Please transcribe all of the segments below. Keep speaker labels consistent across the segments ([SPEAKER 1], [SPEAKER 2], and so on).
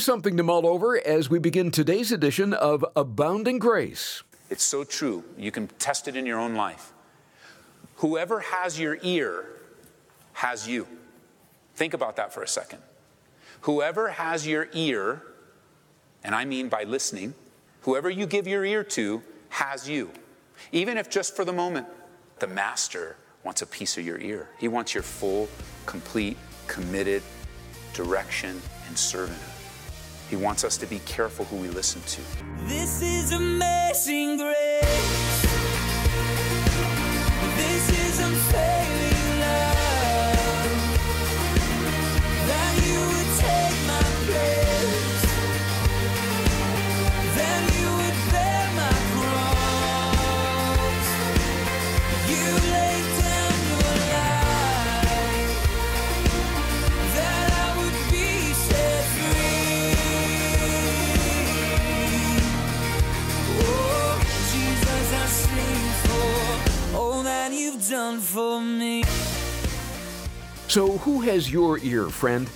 [SPEAKER 1] Something to mull over as we begin today's edition of Abounding Grace.
[SPEAKER 2] It's so true. You can test it in your own life. Whoever has your ear has you. Think about that for a second. Whoever has your ear, and I mean by listening, whoever you give your ear to has you. Even if just for the moment, the master wants a piece of your ear. He wants your full, complete, committed direction and servanthood. He wants us to be careful who we listen to.
[SPEAKER 3] This is amazing grace.
[SPEAKER 1] Who has your ear, friend?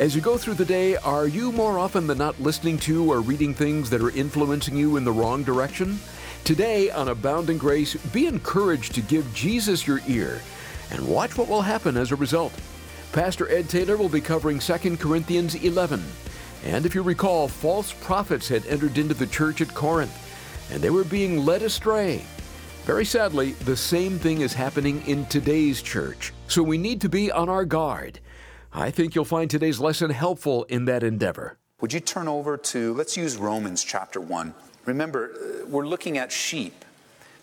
[SPEAKER 1] As you go through the day, are you more often than not listening to or reading things that are influencing you in the wrong direction? Today on Abounding Grace, be encouraged to give Jesus your ear and watch what will happen as a result. Pastor Ed Taylor will be covering 2 Corinthians 11. And if you recall, false prophets had entered into the church at Corinth, and they were being led astray. Very sadly, the same thing is happening in today's church, so we need to be on our guard. I think you'll find today's lesson helpful in that endeavor.
[SPEAKER 2] Would you turn over to, let's use Romans chapter 1. Remember, uh, we're looking at sheep.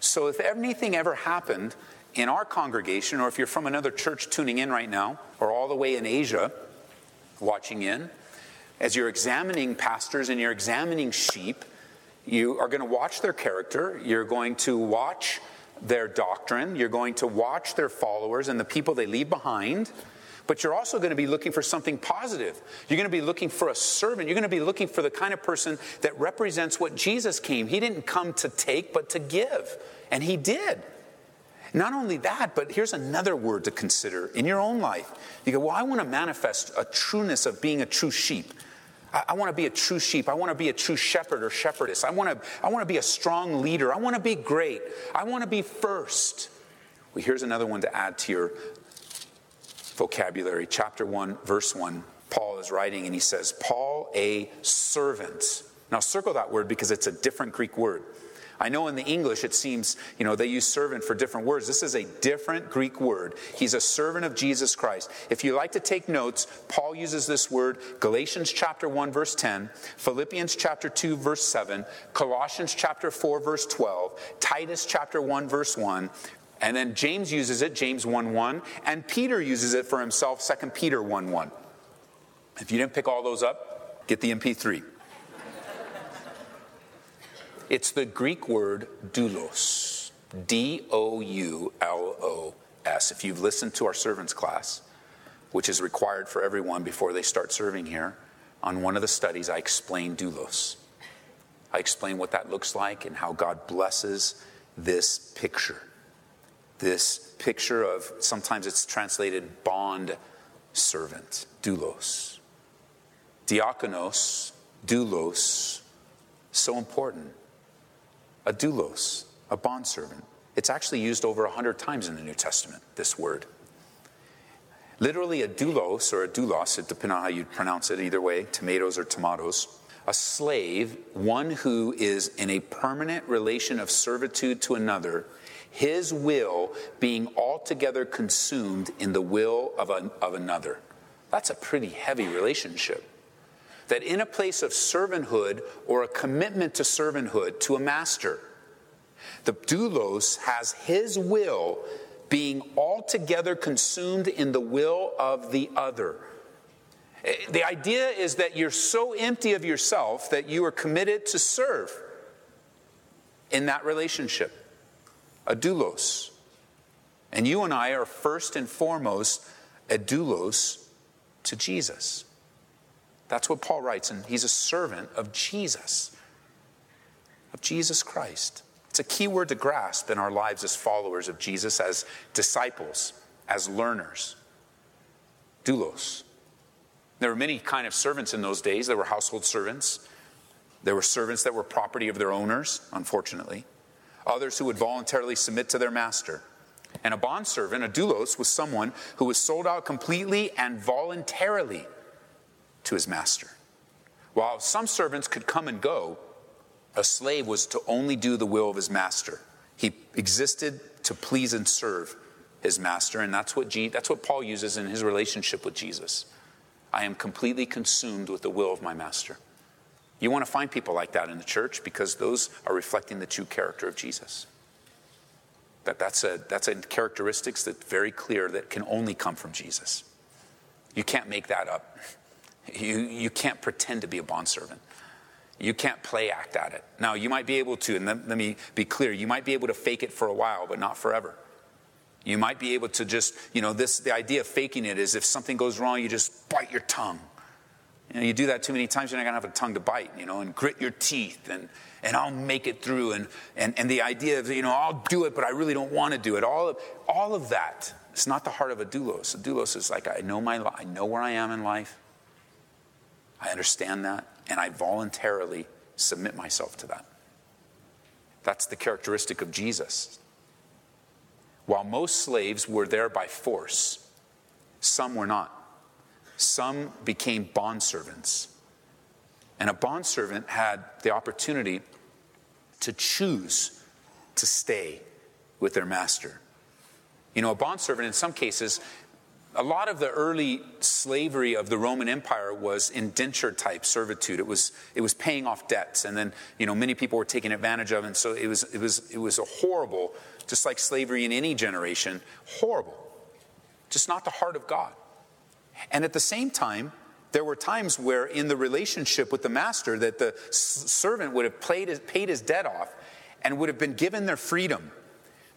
[SPEAKER 2] So if anything ever happened in our congregation, or if you're from another church tuning in right now, or all the way in Asia watching in, as you're examining pastors and you're examining sheep, you are going to watch their character, you're going to watch their doctrine, you're going to watch their followers and the people they leave behind. But you're also going to be looking for something positive. You're going to be looking for a servant. You're going to be looking for the kind of person that represents what Jesus came. He didn't come to take, but to give. And he did. Not only that, but here's another word to consider in your own life. You go, Well, I want to manifest a trueness of being a true sheep. I, I want to be a true sheep. I want to be a true shepherd or shepherdess. I want to, I want to be a strong leader. I want to be great. I want to be first. Well, here's another one to add to your vocabulary. Chapter 1, verse 1. Paul is writing and he says, Paul, a servant. Now, circle that word because it's a different Greek word. I know in the English it seems, you know, they use servant for different words. This is a different Greek word. He's a servant of Jesus Christ. If you like to take notes, Paul uses this word Galatians chapter 1 verse 10, Philippians chapter 2 verse 7, Colossians chapter 4 verse 12, Titus chapter 1 verse 1, and then James uses it, James 1 1, and Peter uses it for himself, 2 Peter 1 1. If you didn't pick all those up, get the MP3. It's the Greek word doulos, D O U L O S. If you've listened to our servants class, which is required for everyone before they start serving here, on one of the studies I explain doulos. I explain what that looks like and how God blesses this picture. This picture of sometimes it's translated bond servant, doulos. Diakonos, doulos, so important a doulos, a bondservant. It's actually used over a hundred times in the New Testament, this word. Literally, a doulos or a doulos, it depends on how you pronounce it, either way, tomatoes or tomatoes. A slave, one who is in a permanent relation of servitude to another, his will being altogether consumed in the will of, a, of another. That's a pretty heavy relationship that in a place of servanthood or a commitment to servanthood to a master, the doulos has his will being altogether consumed in the will of the other. Eh, the idea is that you're so empty of yourself that you are committed to serve in that relationship. A doulos. And you and I are first and foremost a doulos to Jesus. That's what Paul writes, and he's a servant of Jesus, of Jesus Christ. It's a key word to grasp in our lives as followers of Jesus, as disciples, as learners. Doulos. There were many kind of servants in those days. There were household servants. There were servants that were property of their owners, unfortunately. Others who would voluntarily submit to their master. And a bondservant, a doulos, was someone who was sold out completely and voluntarily to his master. While some servants could come and go, a slave was to only do the will of his master. He existed to please and serve his master, and that's what, that's what Paul uses in his relationship with Jesus. I am completely consumed with the will of my master. You want to find people like that in the church because those are reflecting the true character of Jesus. That, that's, a, that's a characteristics that's very clear that can only come from Jesus. You can't make that up. You, you can't pretend to be a bondservant. You can't play act at it. Now, you might be able to, and let, let me be clear, you might be able to fake it for a while, but not forever. You might be able to just, you know, this the idea of faking it is if something goes wrong, you just bite your tongue. You know, you do that too many times, you're not gonna have a tongue to bite, you know, and grit your teeth and and I'll make it through. And and, and the idea of, you know, I'll do it, but I really don't want to do it. All of all of that. It's not the heart of a doulos. A doulos is like, I know my I know where I am in life. I understand that, and I voluntarily submit myself to that. That's the characteristic of Jesus. While most slaves were there by force, some were not. Some became bondservants. And a bondservant had the opportunity to choose to stay with their master. You know, a bondservant in some cases, a lot of the early slavery of the Roman Empire was indenture type servitude. It was, it was paying off debts, and then you know many people were taking advantage of. And so it was, it was, it was a horrible just like slavery in any generation, horrible. Just not the heart of God. And at the same time, there were times where in the relationship with the master that the servant would have his, paid his debt off and would have been given their freedom.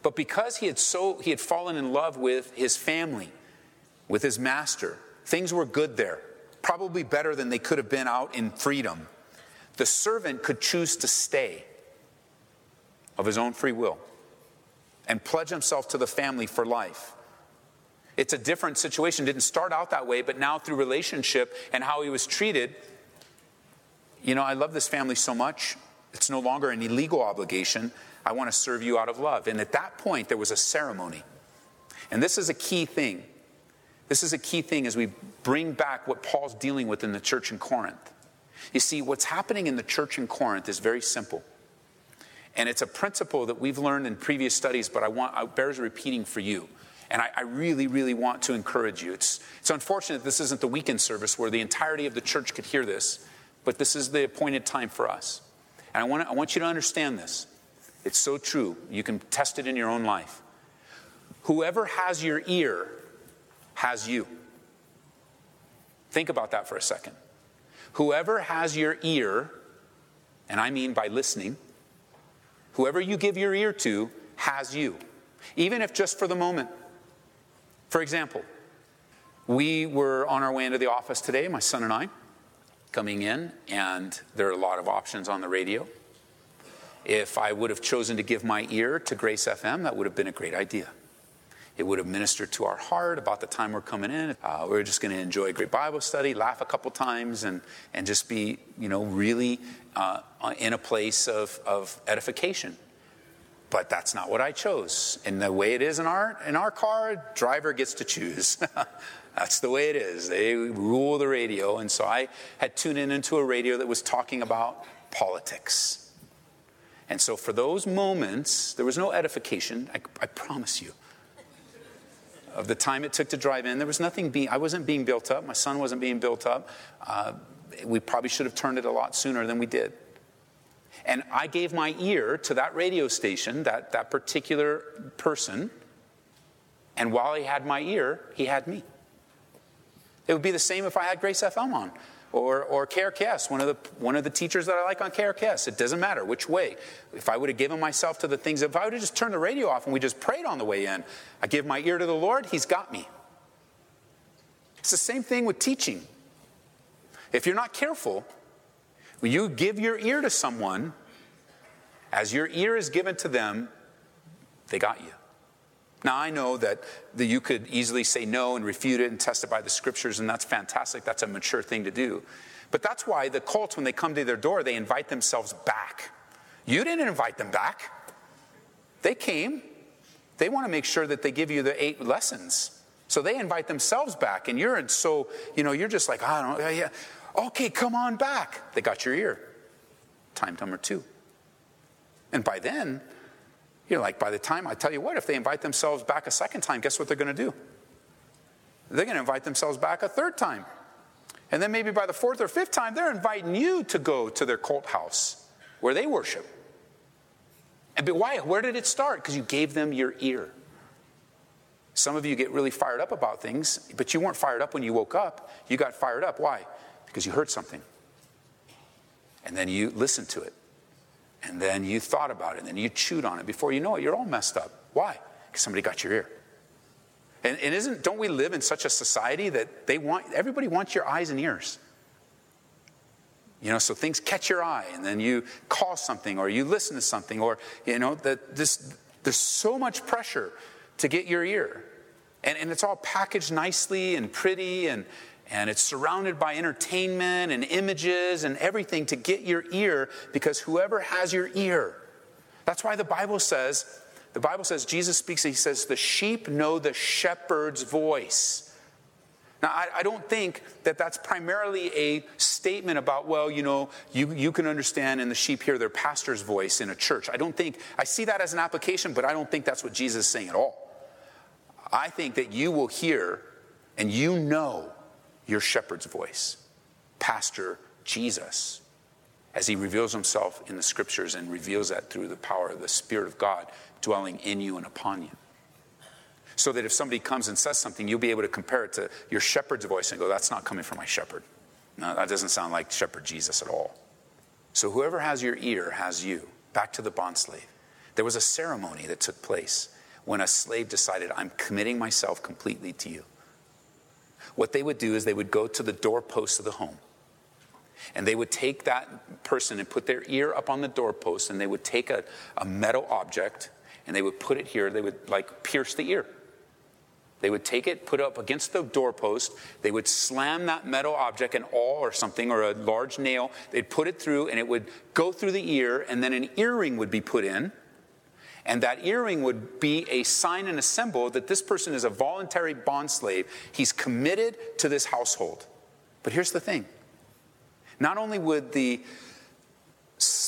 [SPEAKER 2] But because he had so he had fallen in love with his family, with his master, things were good there. Probably better than they could have been out in freedom. The servant could choose to stay of his own free will and pledge himself to the family for life. It's a different situation. Didn't start out that way, but now through relationship and how he was treated, you know, I love this family so much. It's no longer an illegal obligation. I want to serve you out of love. And at that point, there was a ceremony. And this is a key thing. This is a key thing as we bring back what Paul's dealing with in the church in Corinth. You see, what's happening in the church in Corinth is very simple. And it's a principle that we've learned in previous studies, but I want it bears repeating for you. And I, I, really, really want to encourage you. It's, it's unfortunate this isn't the weekend service where the entirety of the church could hear this, but this is the appointed time for us. And I want, I want you to understand this. It's so true. You can test it in your own life. Whoever has your ear has you. Think about that for a second. Whoever has your ear, and I mean by listening, Whoever you give your ear to has you, even if just for the moment. For example, we were on our way into the office today, my son and I, coming in, and there are a lot of options on the radio. If I would have chosen to give my ear to Grace FM, that would have been a great idea. It would have ministered to our heart about the time we're coming in. Uh, we're just going to enjoy a great Bible study, laugh a couple times, and, and just be, you know, really uh, in a place of, of edification. But that's not what I chose. And the way it is in our, in our car, driver gets to choose. That's the way it is. They rule the radio. And so I had tuned in into a radio that was talking about politics. And so for those moments, there was no edification, I, I promise you of the time it took to drive in. There was nothing being, I wasn't being built up. My son wasn't being built up. Uh, we probably should have turned it a lot sooner than we did. And I gave my ear to that radio station, that, that particular person. And while he had my ear, he had me. It would be the same if I had Grace FM on or, or KRKS, one of, the, one of the teachers that I like on care KRKS. It doesn't matter which way. If I would have given myself to the things, if I would have just turned the radio off and we just prayed on the way in, I give my ear to the Lord, He's got me. It's the same thing with teaching. If you're not careful, when you give your ear to someone, as your ear is given to them, they got you. Now, I know that the, you could easily say no and refute it and test it by the scriptures, and that's fantastic. That's a mature thing to do. But that's why the cults, when they come to their door, they invite themselves back. You didn't invite them back, they came. They want to make sure that they give you the eight lessons. So they invite themselves back, and you're so, you know, you're just like, I don't yeah, okay, come on back. They got your ear. Time number two. And by then, you're like, by the time, I tell you what, if they invite themselves back a second time, guess what they're going to do? They're going to invite themselves back a third time. And then maybe by the fourth or fifth time, they're inviting you to go to their cult house where they worship. And but why? Where did it start? Because you gave them your ear. Some of you get really fired up about things, but you weren't fired up when you woke up. You got fired up. Why? Because you heard something. And then you listened to it. And then you thought about it. And then you chewed on it. Before you know it, you're all messed up. Why? Because somebody got your ear. And, and isn't, don't we live in such a society that they want, everybody wants your eyes and ears? You know, so things catch your eye, and then you call something, or you listen to something, or, you know, that this, there's so much pressure to get your ear. And, and it's all packaged nicely and pretty, and, and it's surrounded by entertainment and images and everything to get your ear because whoever has your ear, that's why the Bible says, the Bible says, Jesus speaks, he says, the sheep know the shepherd's voice. Now, I, I, don't think that that's primarily a statement about, well, you know, you, you can understand and the sheep hear their pastor's voice in a church. I don't think, I see that as an application, but I don't think that's what Jesus is saying at all. I think that you will hear and you know your shepherd's voice, Pastor Jesus, as he reveals himself in the scriptures and reveals that through the power of the Spirit of God dwelling in you and upon you. So that if somebody comes and says something, you'll be able to compare it to your shepherd's voice and go, that's not coming from my shepherd. No, that doesn't sound like shepherd Jesus at all. So whoever has your ear has you. Back to the bond slave. There was a ceremony that took place when a slave decided, I'm committing myself completely to you. What they would do is they would go to the doorpost of the home and they would take that person and put their ear up on the doorpost and they would take a, a metal object and they would put it here. They would like pierce the ear. They would take it, put it up against the doorpost. They would slam that metal object, an awl or something, or a large nail. They'd put it through, and it would go through the ear, and then an earring would be put in. And that earring would be a sign and a symbol that this person is a voluntary bond slave. He's committed to this household. But here's the thing not only would the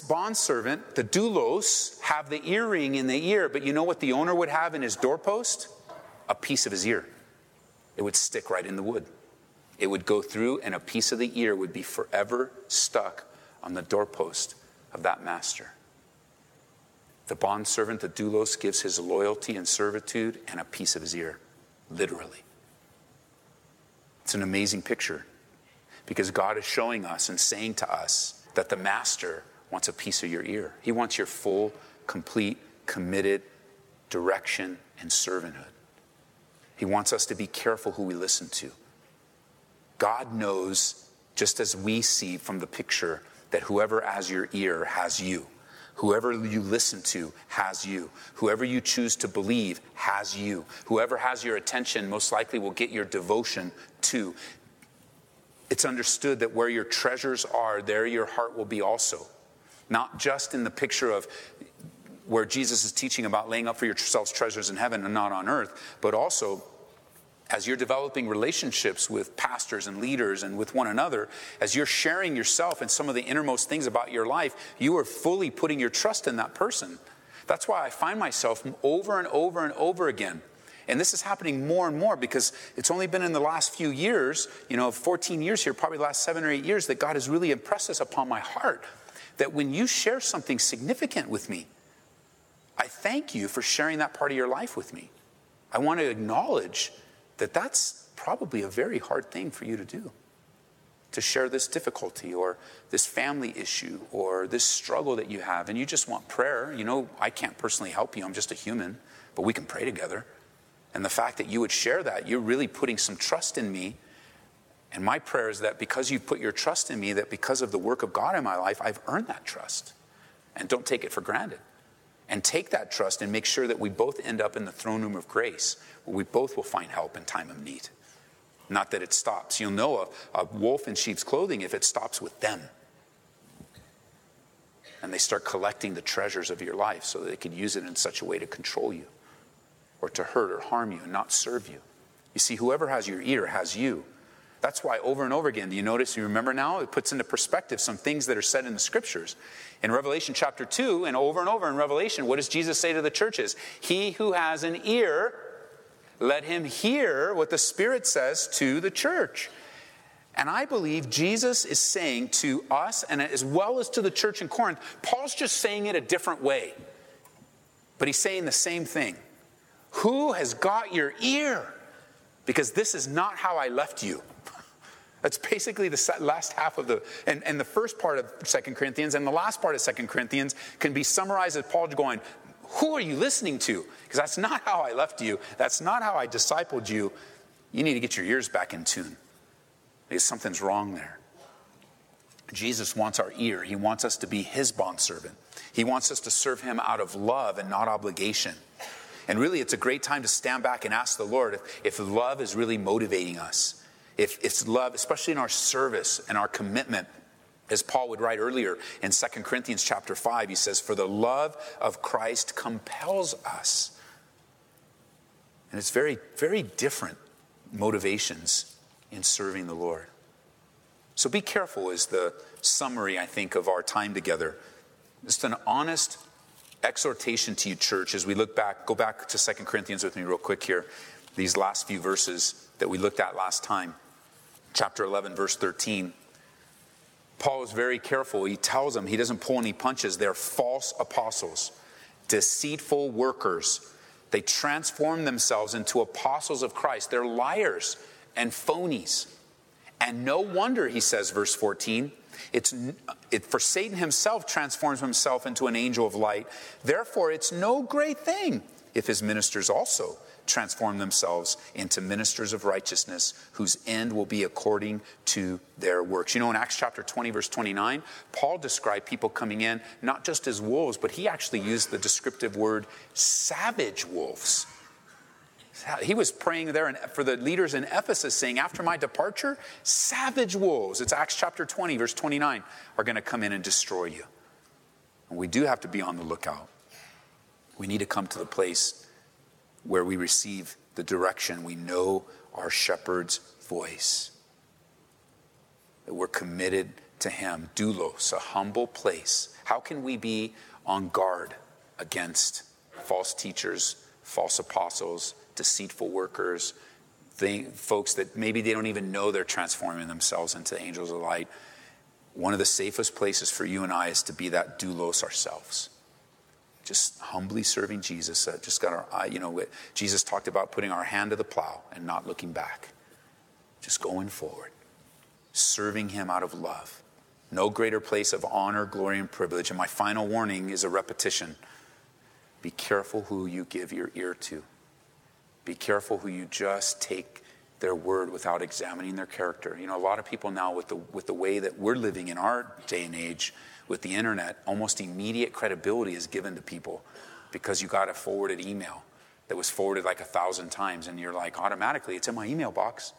[SPEAKER 2] bond servant, the doulos, have the earring in the ear, but you know what the owner would have in his doorpost? A piece of his ear. It would stick right in the wood. It would go through, and a piece of the ear would be forever stuck on the doorpost of that master. The bond servant, the doulos, gives his loyalty and servitude and a piece of his ear, literally. It's an amazing picture because God is showing us and saying to us that the master wants a piece of your ear. He wants your full, complete, committed direction and servanthood. He wants us to be careful who we listen to. God knows, just as we see from the picture, that whoever has your ear has you. Whoever you listen to has you. Whoever you choose to believe has you. Whoever has your attention most likely will get your devotion to. It's understood that where your treasures are, there your heart will be also. Not just in the picture of where Jesus is teaching about laying up for yourselves treasures in heaven and not on earth, but also as you're developing relationships with pastors and leaders and with one another, as you're sharing yourself and some of the innermost things about your life, you are fully putting your trust in that person. That's why I find myself over and over and over again. And this is happening more and more because it's only been in the last few years, you know, 14 years here, probably the last seven or eight years, that God has really impressed this upon my heart that when you share something significant with me, I thank you for sharing that part of your life with me. I want to acknowledge that that's probably a very hard thing for you to do. To share this difficulty or this family issue or this struggle that you have, and you just want prayer. You know, I can't personally help you, I'm just a human, but we can pray together. And the fact that you would share that, you're really putting some trust in me and my prayer is that because you've put your trust in me, that because of the work of God in my life, I've earned that trust. And don't take it for granted. And take that trust and make sure that we both end up in the throne room of grace where we both will find help in time of need. Not that it stops. You'll know a, a wolf in sheep's clothing if it stops with them. And they start collecting the treasures of your life so that they can use it in such a way to control you or to hurt or harm you and not serve you. You see, whoever has your ear has you. That's why over and over again, do you notice, you remember now, it puts into perspective some things that are said in the scriptures. In Revelation chapter 2, and over and over in Revelation, what does Jesus say to the churches? He who has an ear, let him hear what the Spirit says to the church. And I believe Jesus is saying to us, and as well as to the church in Corinth, Paul's just saying it a different way. But he's saying the same thing. Who has got your ear? Because this is not how I left you. That's basically the last half of the, and, and the first part of Second Corinthians and the last part of Second Corinthians can be summarized as Paul going, Who are you listening to? Because that's not how I left you. That's not how I discipled you. You need to get your ears back in tune because something's wrong there. Jesus wants our ear. He wants us to be his bondservant. He wants us to serve him out of love and not obligation. And really, it's a great time to stand back and ask the Lord if, if love is really motivating us if it's love, especially in our service and our commitment, as Paul would write earlier in 2 Corinthians chapter 5, he says, For the love of Christ compels us. And it's very, very different motivations in serving the Lord. So be careful, is the summary, I think, of our time together. Just an honest exhortation to you, church, as we look back, go back to 2 Corinthians with me, real quick here, these last few verses that we looked at last time chapter 11, verse 13. Paul is very careful. He tells them he doesn't pull any punches. They're false apostles, deceitful workers. They transform themselves into apostles of Christ. They're liars and phonies. And no wonder, he says, verse 14, it's, it, for Satan himself transforms himself into an angel of light. Therefore, it's no great thing if his ministers also transform themselves into ministers of righteousness whose end will be according to their works. You know, in Acts chapter 20, verse 29, Paul described people coming in not just as wolves, but he actually used the descriptive word savage wolves. He was praying there for the leaders in Ephesus, saying, After my departure, savage wolves, it's Acts chapter 20, verse 29, are going to come in and destroy you. And we do have to be on the lookout. We need to come to the place where we receive the direction, we know our shepherd's voice. That we're committed to him. Doulos, a humble place. How can we be on guard against false teachers, false apostles, deceitful workers, folks that maybe they don't even know they're transforming themselves into angels of light? One of the safest places for you and I is to be that doulos ourselves just humbly serving Jesus. Uh, just got our eye, you know, Jesus talked about putting our hand to the plow and not looking back. Just going forward, serving Him out of love. No greater place of honor, glory, and privilege. And my final warning is a repetition be careful who you give your ear to. Be careful who you just take their word without examining their character. You know, a lot of people now, with the, with the way that we're living in our day and age, with the internet, almost immediate credibility is given to people because you got a forwarded email that was forwarded like a thousand times, and you're like, automatically, it's in my email box.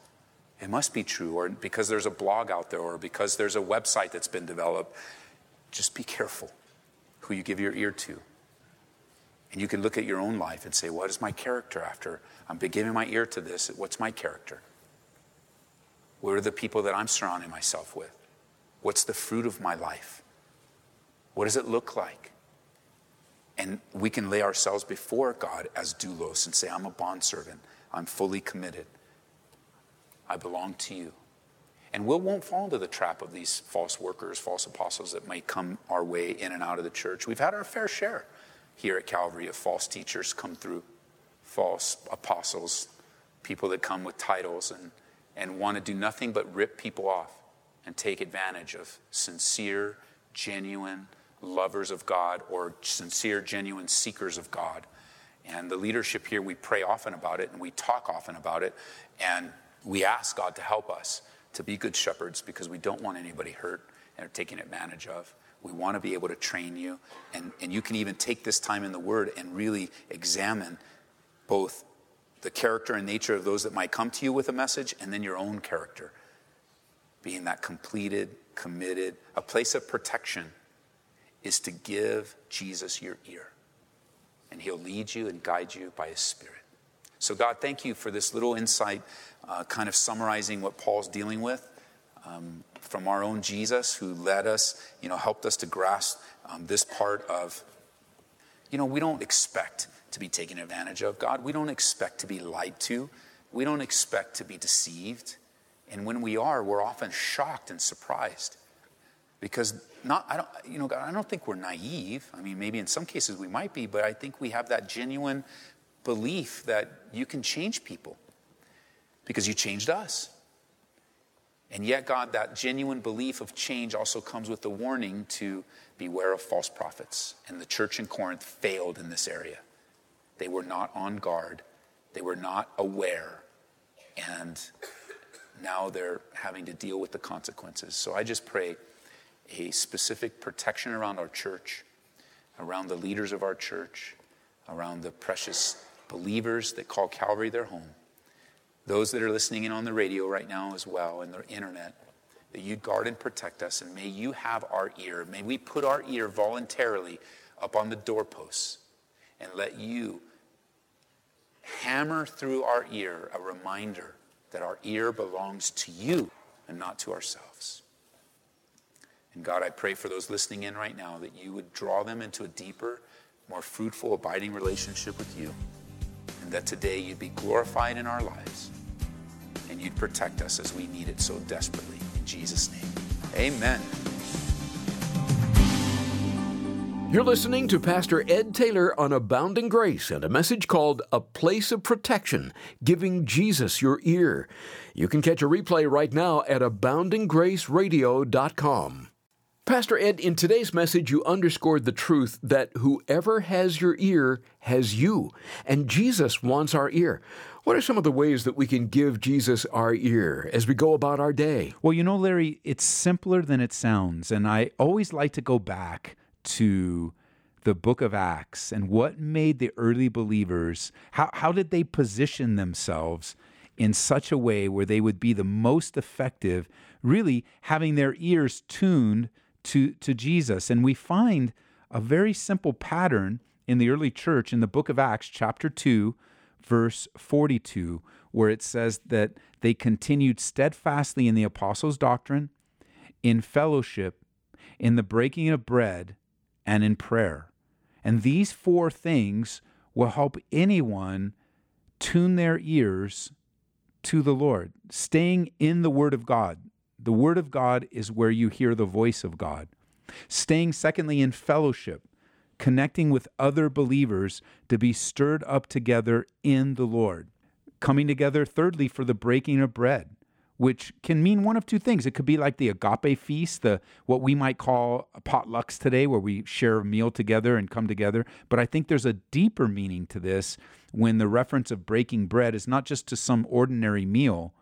[SPEAKER 2] It must be true, or because there's a blog out there, or because there's a website that's been developed. Just be careful who you give your ear to. And you can look at your own life and say, What is my character after I'm giving my ear to this? What's my character? What are the people that I'm surrounding myself with? What's the fruit of my life? What does it look like? And we can lay ourselves before God as doulos and say, I'm a bondservant. I'm fully committed. I belong to you. And we won't fall into the trap of these false workers, false apostles that might come our way in and out of the church. We've had our fair share here at Calvary of false teachers come through, false apostles, people that come with titles and, and want to do nothing but rip people off and take advantage of sincere, genuine, lovers of God or sincere, genuine seekers of God. And the leadership here, we pray often about it and we talk often about it. And we ask God to help us to be good shepherds because we don't want anybody hurt and taken advantage of. We want to be able to train you. And, and you can even take this time in the Word and really examine both the character and nature of those that might come to you with a message and then your own character. Being that completed, committed, a place of protection is to give Jesus your ear. And He'll lead you and guide you by His Spirit. So, God, thank you for this little insight, uh, kind of summarizing what Paul's dealing with um, from our own Jesus, who led us, you know, helped us to grasp um, this part of, you know, we don't expect to be taken advantage of, God. We don't expect to be lied to. We don't expect to be deceived. And when we are, we're often shocked and surprised. Because not, I don't, you know, God, I don't think we're naive. I mean, maybe in some cases we might be, but I think we have that genuine belief that you can change people because you changed us. And yet, God, that genuine belief of change also comes with the warning to beware of false prophets. And the church in Corinth failed in this area. They were not on guard, they were not aware. And now they're having to deal with the consequences. So I just pray a specific protection around our church, around the leaders of our church, around the precious believers that call Calvary their home, those that are listening in on the radio right now as well and the internet, that you guard and protect us. And may you have our ear. May we put our ear voluntarily up on the doorposts and let you hammer through our ear a reminder that our ear belongs to you and not to ourselves. And God, I pray for those listening in right now that you would draw them into a deeper, more fruitful, abiding relationship with you. And that today you'd be glorified in our lives and you'd protect us as we need it so desperately. In Jesus' name, amen.
[SPEAKER 1] You're listening to Pastor Ed Taylor on Abounding Grace and a message called A Place of Protection, giving Jesus your ear. You can catch a replay right now at aboundinggraceradio.com. Pastor Ed, in today's message, you underscored the truth that whoever has your ear has you, and Jesus wants our ear. What are some of the ways that we can give Jesus our ear as we go about our day?
[SPEAKER 4] Well, you know, Larry, it's simpler than it sounds. And I always like to go back to the book of Acts and what made the early believers, how, how did they position themselves in such a way where they would be the most effective, really having their ears tuned to, to Jesus. And we find a very simple pattern in the early church in the book of Acts, chapter 2, verse 42, where it says that they continued steadfastly in the apostles' doctrine, in fellowship, in the breaking of bread, and in prayer. And these four things will help anyone tune their ears to the Lord, staying in the Word of God. The Word of God is where you hear the voice of God. Staying, secondly, in fellowship, connecting with other believers to be stirred up together in the Lord. Coming together, thirdly, for the breaking of bread, which can mean one of two things. It could be like the agape feast, the what we might call potlucks today, where we share a meal together and come together. But I think there's a deeper meaning to this when the reference of breaking bread is not just to some ordinary meal,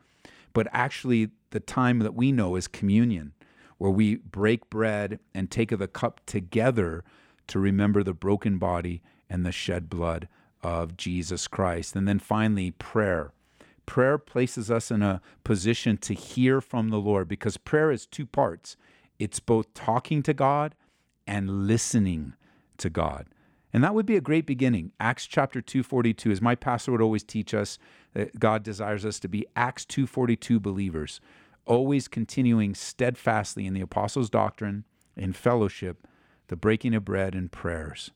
[SPEAKER 4] but actually the time that we know as communion, where we break bread and take of the cup together to remember the broken body and the shed blood of Jesus Christ. And then finally, prayer Prayer places us in a position to hear from the Lord because prayer is two parts it's both talking to God and listening to God. And that would be a great beginning. Acts chapter 242, as my pastor would always teach us, that God desires us to be Acts 242 believers, always continuing steadfastly in the apostles' doctrine, in fellowship, the breaking of bread, and prayers.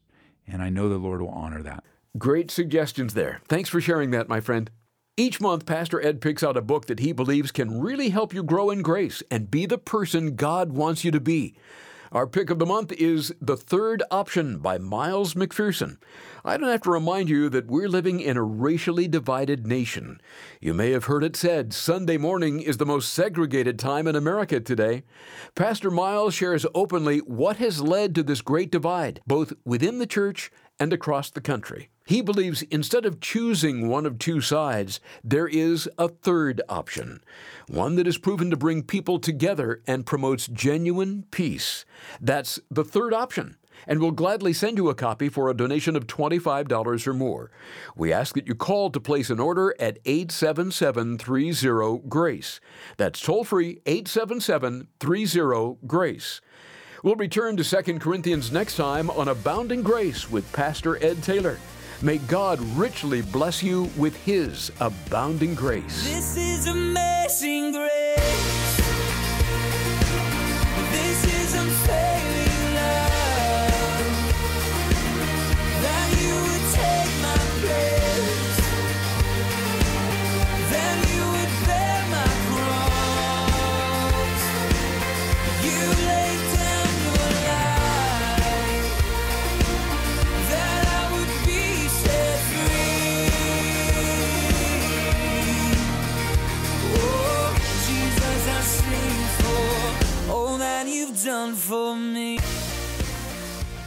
[SPEAKER 4] And I know the Lord will honor that.
[SPEAKER 1] Great suggestions there. Thanks for sharing that, my friend. Each month, Pastor Ed picks out a book that he believes can really help you grow in grace and be the person God wants you to be. Our pick of the month is The Third Option by Miles McPherson. I don't have to remind you that we're living in a racially divided nation. You may have heard it said Sunday morning is the most segregated time in America today. Pastor Miles shares openly what has led to this great divide, both within the church and across the country. He believes instead of choosing one of two sides, there is a third option, one that is proven to bring people together and promotes genuine peace. That's the third option and we'll gladly send you a copy for a donation of $25 or more. We ask that you call to place an order at 877 30 GRACE. That's toll free 877 30 GRACE. We'll return to 2 Corinthians next time on Abounding Grace with Pastor Ed Taylor. May God richly bless you with His abounding grace.
[SPEAKER 3] This is amazing grace.